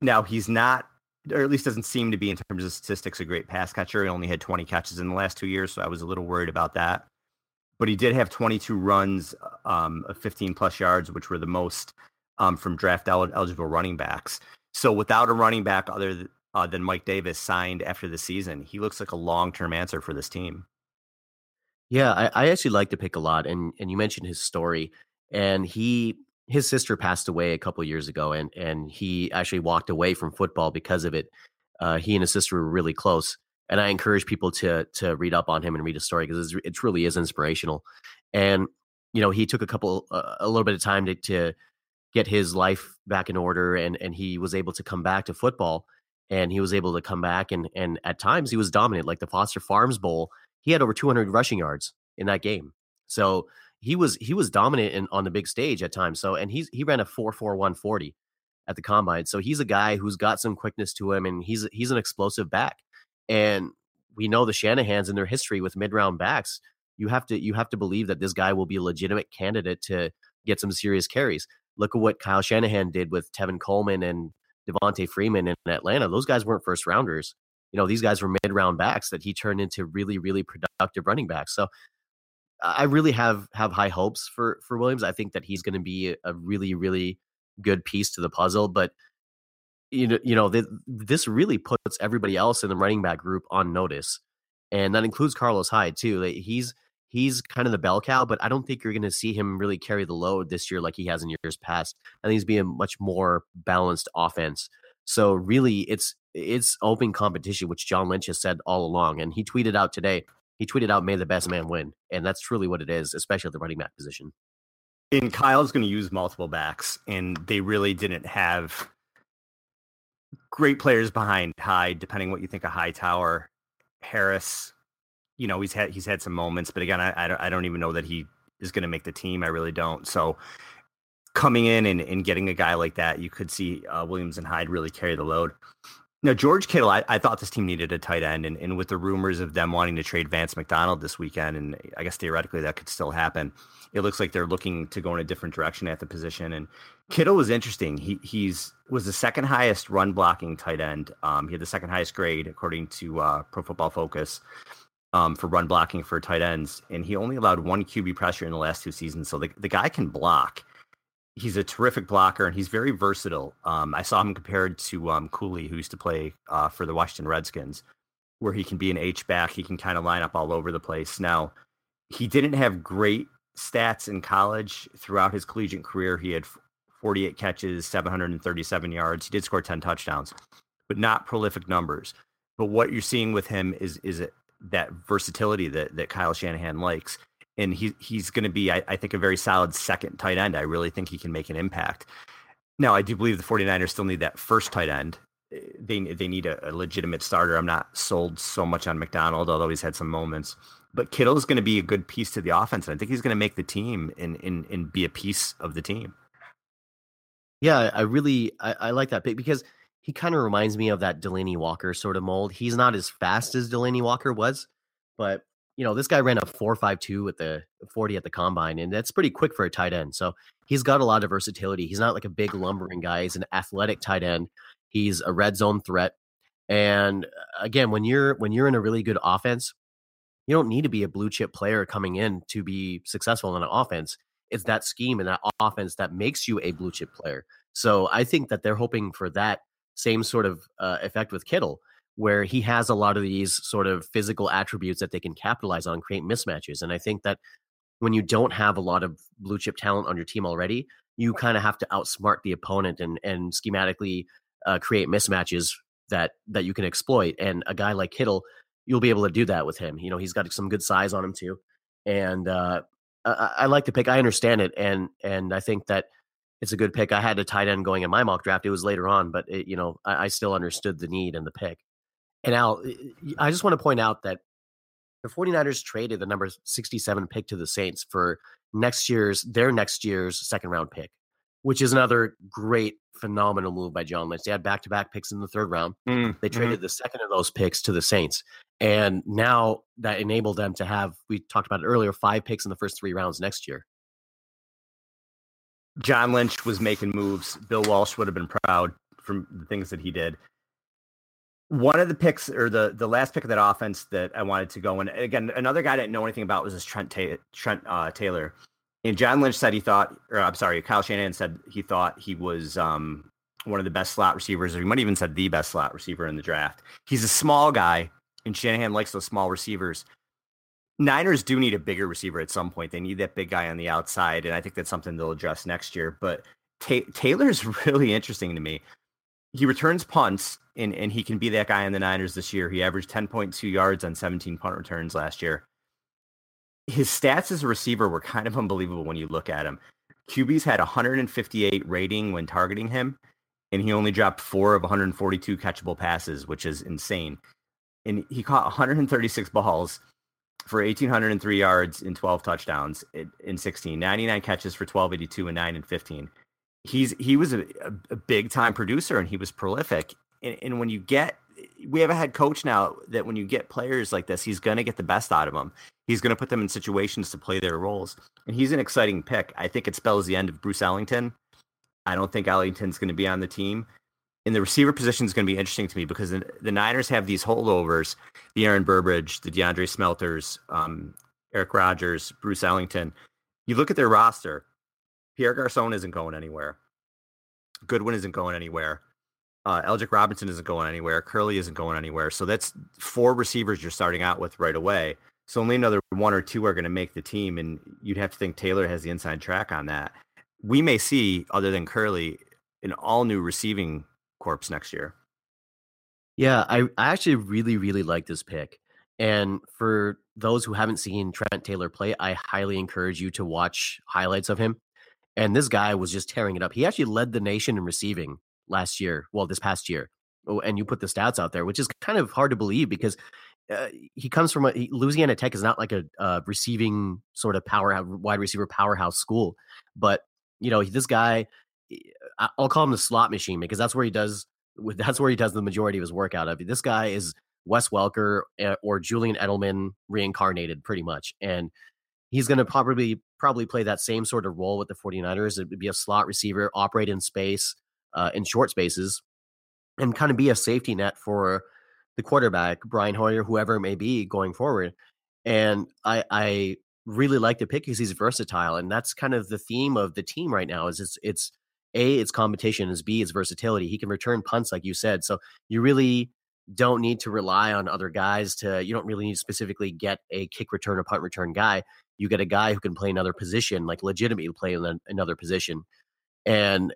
Now, he's not, or at least doesn't seem to be in terms of statistics, a great pass catcher. He only had 20 catches in the last two years, so I was a little worried about that. But he did have 22 runs um, of 15 plus yards, which were the most um, from draft eligible running backs. So without a running back other uh, than Mike Davis signed after the season, he looks like a long term answer for this team.
Yeah, I, I actually like the pick a lot, and and you mentioned his story, and he his sister passed away a couple years ago, and and he actually walked away from football because of it. Uh, he and his sister were really close, and I encourage people to to read up on him and read his story because it truly is inspirational. And you know, he took a couple uh, a little bit of time to to get his life back in order, and and he was able to come back to football, and he was able to come back, and and at times he was dominant, like the Foster Farms Bowl he had over 200 rushing yards in that game. So he was he was dominant in, on the big stage at times. So and he's he ran a 4.4140 at the combine. So he's a guy who's got some quickness to him, and he's he's an explosive back. And we know the Shanahan's in their history with mid round backs. You have to you have to believe that this guy will be a legitimate candidate to get some serious carries. Look at what Kyle Shanahan did with Tevin Coleman and Devonta Freeman in Atlanta. Those guys weren't first rounders you know, these guys were mid round backs that he turned into really, really productive running backs. So I really have have high hopes for for Williams. I think that he's going to be a really, really good piece to the puzzle. But you know, you know, th- this really puts everybody else in the running back group on notice, and that includes Carlos Hyde too. Like he's he's kind of the bell cow, but I don't think you're going to see him really carry the load this year like he has in years past. I think he's being a much more balanced offense. So really, it's it's open competition, which John Lynch has said all along. And he tweeted out today, he tweeted out, may the best man win. And that's truly what it is, especially at the running back position.
And Kyle's going to use multiple backs, and they really didn't have great players behind Hyde, depending what you think of Hightower. Harris, you know, he's had he's had some moments, but again, I, I don't, I don't even know that he is going to make the team. I really don't. So coming in and, and getting a guy like that, you could see uh, Williams and Hyde really carry the load. Now, George Kittle, I, I, thought this team needed a tight end, and, and with the rumors of them wanting to trade Vance McDonald this weekend, and I guess theoretically that could still happen, it looks like they're looking to go in a different direction at the position. And Kittle was interesting. He he's was the second highest run blocking tight end. Um, he had the second highest grade according to uh, Pro Football Focus um, for run blocking for tight ends, and he only allowed one QB pressure in the last two seasons. So the the guy can block he's a terrific blocker and he's very versatile. Um, I saw him compared to um, Cooley, who used to play uh, for the Washington Redskins, where he can be an H back. He can kind of line up all over the place. Now, he didn't have great stats in college throughout his collegiate career. He had 48 catches, 737 yards. He did score 10 touchdowns, but not prolific numbers. But what you're seeing with him is is that versatility that that Kyle Shanahan likes and he he's going to be, I, I, think, a very solid second tight end. I really think he can make an impact. Now, I do believe the 49ers still need that first tight end. Eh, they they need a, a legitimate starter. I'm not sold so much on McDonald, although he's had some moments. But Kittle is going to be a good piece to the offense, and I think he's going to make the team and and and be a piece of the team.
Yeah, I really I, I like that pick because he kind of reminds me of that Delanie Walker sort of mold. He's not as fast as Delanie Walker was, but you know, this guy ran a 4.52 at the 40 at the combine, and that's pretty quick for a tight end. So he's got a lot of versatility. He's not like a big lumbering guy. He's an athletic tight end. He's a red zone threat. And uh, again, when you're when you're in a really good offense, you don't need to be a blue chip player coming in to be successful in an offense. It's that scheme and that offense that makes you a blue chip player. So I think that they're hoping for that same sort of uh, effect with Kittle where he has a lot of these sort of physical attributes that they can capitalize on, create mismatches. And I think that when you don't have a lot of blue chip talent on your team already, you kind of have to outsmart the opponent and and schematically uh, create mismatches that that you can exploit. And a guy like Kittle, you'll be able to do that with him. You know, he's got some good size on him too, and uh, I, I like the pick. I understand it, and and I think that it's a good pick. I had a tight end going in my mock draft. It was later on, but it, you know, I, I still understood the need and the pick. And Al, I just want to point out that the 49ers traded the number 67 pick to the Saints for next year's their next year's second round pick, which is another great phenomenal move by John Lynch. They had back to back picks in the third round.
Mm,
They
mhm.
traded the second of those picks to the Saints. And now that enabled them to have, we talked about it earlier, five picks in the first three rounds next year.
John Lynch was making moves. Bill Walsh would have been proud from the things that he did. One of the picks, or the the last pick of that offense that I wanted to go, and again, another guy I didn't know anything about was this Trent Ta- Trent uh, Taylor. And John Lynch said he thought, or I'm sorry, Kyle Shanahan said he thought he was um, one of the best slot receivers, or he might even said the best slot receiver in the draft. He's a small guy, and Shanahan likes those small receivers. Niners do need a bigger receiver at some point. They need that big guy on the outside, and I think that's something they'll address next year. But Ta- Taylor's really interesting to me. He returns punts, and, and he can be that guy on the Niners this year. He averaged 10.2 yards on 17 punt returns last year. His stats as a receiver were kind of unbelievable when you look at him. QB's had 158 rating when targeting him, and he only dropped four of 142 catchable passes, which is insane. And he caught 136 balls for 1,803 yards and 12 touchdowns in, in 16, 99 catches for 1282 and 9 and 15. He's he was a, a, a big time producer and he was prolific. And, and when you get, we have a head coach now that when you get players like this, he's going to get the best out of them. He's going to put them in situations to play their roles. And he's an exciting pick. I think it spells the end of Bruce Ellington. I don't think Ellington's going to be on the team. And the receiver position is going to be interesting to me because the, the Niners have these holdovers the Aaron Burbridge, the DeAndre Smelters, um, Eric Rogers, Bruce Ellington. You look at their roster, Pierre Garcon isn't going anywhere. Goodwin isn't going anywhere. Uh, Robinson isn't going anywhere. Kerley isn't going anywhere. So that's four receivers you're starting out with right away. So only another one or two are going to make the team, and you'd have to think Taylor has the inside track on that. We may see, other than Kerley, an all new receiving corpse next year.
Yeah, I, I actually really, really like this pick. And for those who haven't seen Trent Taylor play, I highly encourage you to watch highlights of him. And this guy was just tearing it up. He actually led the nation in receiving last year. Well, this past year. Oh, and you put the stats out there, which is kind of hard to believe because uh, he comes from a he, Louisiana Tech is not like a uh, receiving sort of power wide receiver powerhouse school, but you know this guy, I- I'll call him the slot machine because that's where he does that's where he does the majority of his work out of. This guy is Wes Welker uh, or Julian Edelman reincarnated pretty much. And he's going to probably probably play that same sort of role with the 49ers. It would be a slot receiver, operate in space, uh, in short spaces, and kind of be a safety net for the quarterback, Brian Hoyer, whoever it may be going forward. And I, I really like the pick because he's versatile. And that's kind of the theme of the team right now is it's, it's a, it's competition, is B, it's versatility. He can return punts, like you said. So you really don't need to rely on other guys to, you don't really need to specifically get a kick return or punt return guy. You get a guy who can play another position, like legitimately play in another position. And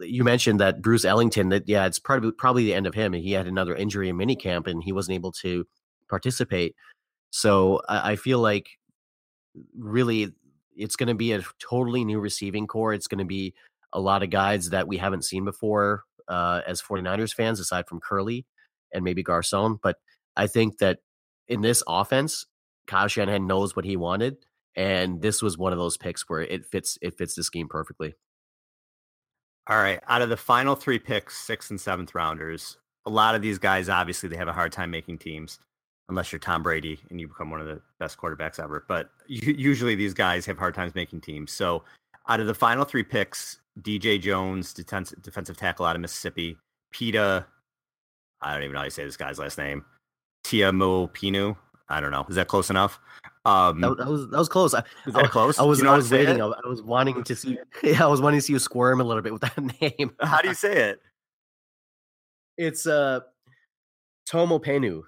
you mentioned that Bruce Ellington, that yeah, it's probably probably the end of him. He had another injury in minicamp and he wasn't able to participate. So I, I feel like really it's going to be a totally new receiving core. It's going to be a lot of guys that we haven't seen before uh, as 49ers fans, aside from Kerley and maybe Garcon. But I think that in this offense, Kyle Shanahan knows what he wanted, and this was one of those picks where it fits it fits the scheme perfectly.
All right, out of the final three picks, sixth and seventh rounders, a lot of these guys obviously they have a hard time making teams, unless you're Tom Brady and you become one of the best quarterbacks ever. But usually these guys have hard times making teams. So out of the final three picks, DJ Jones, defensive, tackle out of Mississippi, Pita, I don't even know how you say this guy's last name, Tiamu Pinu. I don't know. Is that close enough? Um,
that, that was that was close. I,
is that close?
I was
you know
I was waiting. I, I, was wanting to see. Yeah, I was wanting to see you squirm a little bit with that name.
How do you say it?
It's uh Tomo Penu.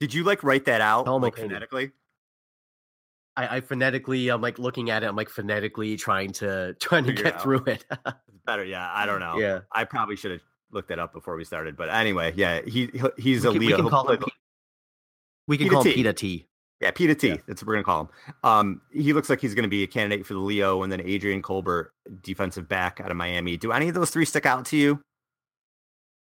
Did you like write that out like phonetically?
I, I phonetically, I'm like looking at it. I'm like phonetically trying to trying to
Figure
get
it
through it.
Better, yeah. I don't know.
yeah,
I probably should have looked that up before we started. But anyway, yeah, he he- he's
we
a
can, we can call him. P- we can
Pita
call him Pita T.
Yeah, Peter T.
Yeah.
That's what we're gonna call him. Um, he looks like he's gonna be a candidate for the Leo, and then Adrian Colbert, defensive back out of Miami. Do any of those three stick out to you?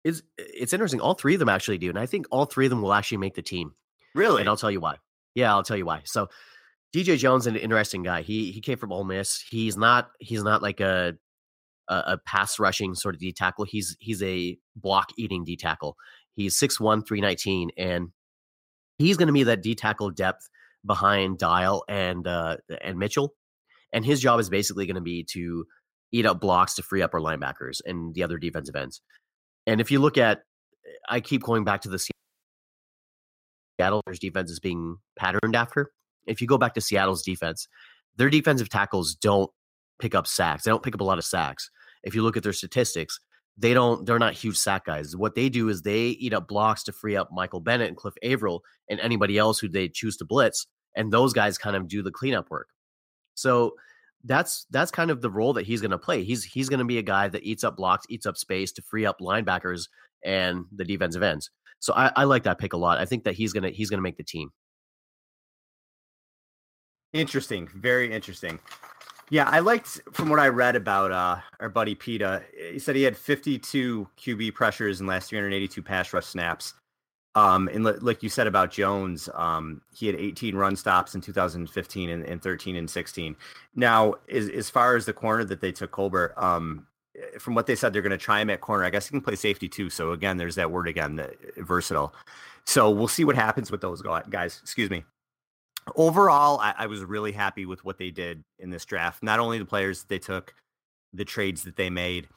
It's it's interesting. All three of them actually do, and I think all three of them will actually make the team.
Really?
And I'll tell you why. Yeah, I'll tell you why. So DJ Jones, is an interesting guy. He he came from Ole Miss. He's not he's not like a a, a pass rushing sort of D tackle. He's he's a block eating D tackle. He's 6'1", 319, and he's going to be that D tackle depth behind Dial and uh, and Mitchell. And his job is basically going to be to eat up blocks to free up our linebackers and the other defensive ends. And if you look at, I keep going back to the Seattle defense is being patterned after. If you go back to Seattle's defense, their defensive tackles don't pick up sacks. They don't pick up a lot of sacks. If you look at their statistics, they don't they're not huge sack guys. What they do is they eat up blocks to free up Michael Bennett and Cliff Avril and anybody else who they choose to blitz, and those guys kind of do the cleanup work. So that's that's kind of the role that he's going to play. He's he's going to be a guy that eats up blocks, eats up space to free up linebackers and the defensive ends. So I, I like that pick a lot. I think that he's gonna he's gonna make the team.
Interesting, very interesting. Yeah, I liked from what I read about uh, our buddy Pita. He said he had 52 QB pressures in last 382 pass rush snaps. Um, and like you said about Jones, um, he had 18 run stops in 2015 and, and 13 and 16. Now, as, as far as the corner that they took Colbert, um, from what they said, they're going to try him at corner. I guess he can play safety too. So again, there's that word again, the, versatile. So we'll see what happens with those guys. Excuse me overall, I, I, was really happy with what they did in this draft. Not only the players they took, the trades that they made.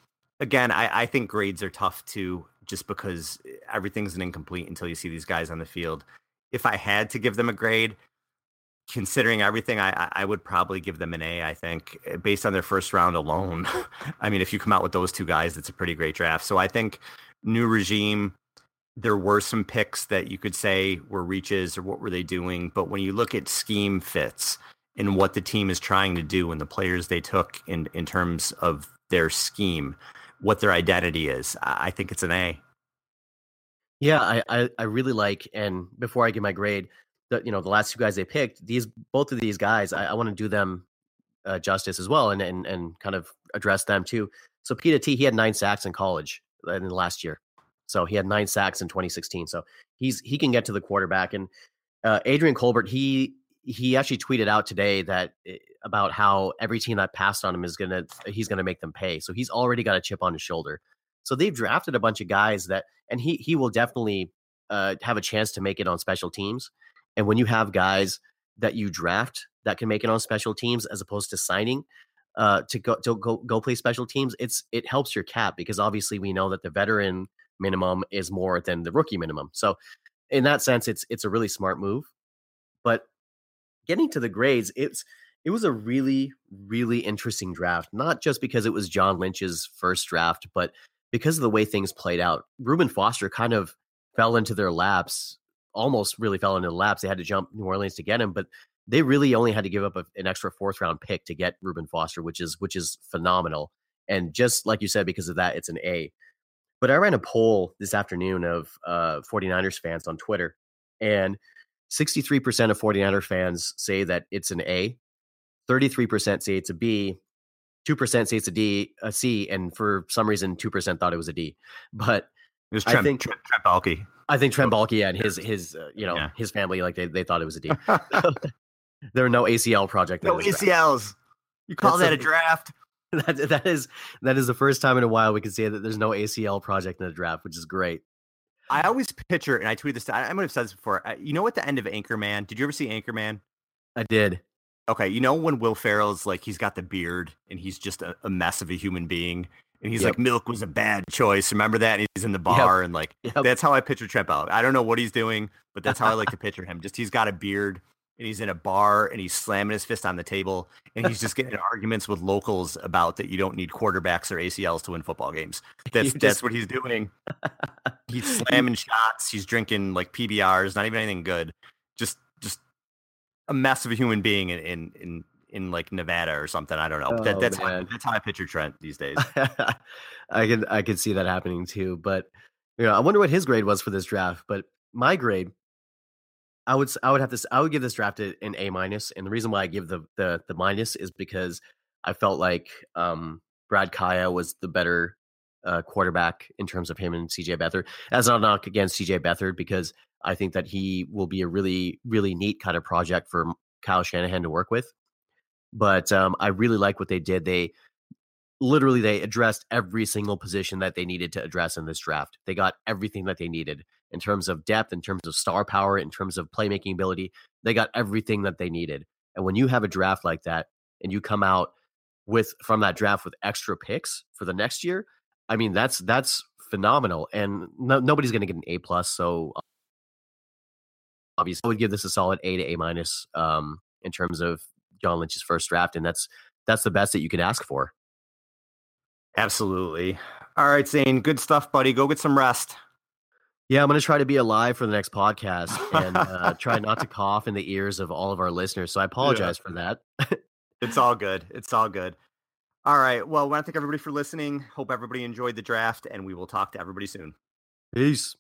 Again, I, I think grades are tough too, just because everything's an incomplete until you see these guys on the field. If I had to give them a grade, considering everything, I, I would probably give them an A. I think eh, based on their first round alone. I mean, if you come out with those two guys, it's a pretty great draft. So I think new regime there were some picks that you could say were reaches or what were they doing. But when you look at scheme fits and what the team is trying to do and the players they took in, in terms of their scheme, what their identity is, I think it's an A.
Yeah, I, I, I really like, and before I give my grade, the you know the last two guys they picked, these both of these guys, I, I want to do them uh, justice as well, and, and and kind of address them too. So Pita T, he had nine sacks in college uh, in the last year. So he had nine sacks in 2016. So he's he can get to the quarterback. And uh, Adrian Colbert, he he actually tweeted out today that eh, about how every team that passed on him is gonna he's gonna make them pay. So he's already got a chip on his shoulder. So they've drafted a bunch of guys that, and he he will definitely uh, have a chance to make it on special teams. And when you have guys that you draft that can make it on special teams as opposed to signing uh, to go to go go play special teams, it's it helps your cap because obviously we know that the veteran minimum is more than the rookie minimum. So in that sense, it's it's a really smart move. But getting to the grades, it's it was a really really interesting draft. Not just because it was John Lynch's first draft, but because of the way things played out. Reuben Foster kind of fell into their laps, almost really fell into the laps. They had to jump New Orleans to get him, but they really only had to give up a, an extra fourth round pick to get Reuben Foster, which is which is phenomenal. And just like you said, because of that, it's an A. But I ran a poll this afternoon of uh, 49ers fans on Twitter, and 63% of 49er fans say that it's an A, 33% say it's a B, 2% say it's a D, a C, and for some reason, 2% thought it was a D. But
it was Trent, I think Trent, Trent Baalke.
I think Trent Baalke and his his uh, you know yeah. his family like they, they thought it was a D. there were no ACL project.
No ACLs. You call That's that a, a draft?
that that is that is the first time in a while we can say that there's no ACL project in the draft, which is great.
I always picture, and I tweeted this. I, I might have said this before. You know, at the end of Anchorman, did you ever see Anchorman?
I did.
Okay, you know when Will Ferrell's like he's got the beard and he's just a, a mess of a human being, and he's yep. like, "Milk was a bad choice." Remember that? And he's in the bar, yep. and like yep. that's how I picture Trent out. I don't know what he's doing, but that's how I like to picture him. Just he's got a beard and he's in a bar and he's slamming his fist on the table and he's just getting arguments with locals about that you don't need quarterbacks or ACLs to win football games. That's just... that's what he's doing. he's slamming shots. He's drinking like PBRs, not even anything good. Just just a mess of a human being in in in, in like Nevada or something. I don't know. Oh, that, that's how, that's how I picture Trent these days.
I can I can see that happening too. But you know, I wonder what his grade was for this draft. But my grade I would I would have this I would give this draft an A minus, and the reason why I give the the the minus is because I felt like um, Brad Kaaya was the better uh, quarterback in terms of him and CJ Beathard. As a knock against CJ Beathard because I think that he will be a really really neat kind of project for Kyle Shanahan to work with. But um, I really like what they did. They literally they addressed every single position that they needed to address in this draft. They got everything that they needed in terms of depth, in terms of star power, in terms of playmaking ability. They got everything that they needed. And when you have a draft like that and you come out with from that draft with extra picks for the next year, I mean that's that's phenomenal. And no, nobody's going to get an A plus. So obviously, I would give this a solid A to A minus um, in terms of John Lynch's first draft, and that's that's the best that you can ask for.
Absolutely. All right, Zane, good stuff, buddy. Go get some rest.
Yeah, I'm going to try to be alive for the next podcast and uh, try not to cough in the ears of all of our listeners. So I apologize yeah. for that.
it's all good. It's all good. All right. Well, I want to thank everybody for listening. Hope everybody enjoyed the draft, and we will talk to everybody soon.
Peace.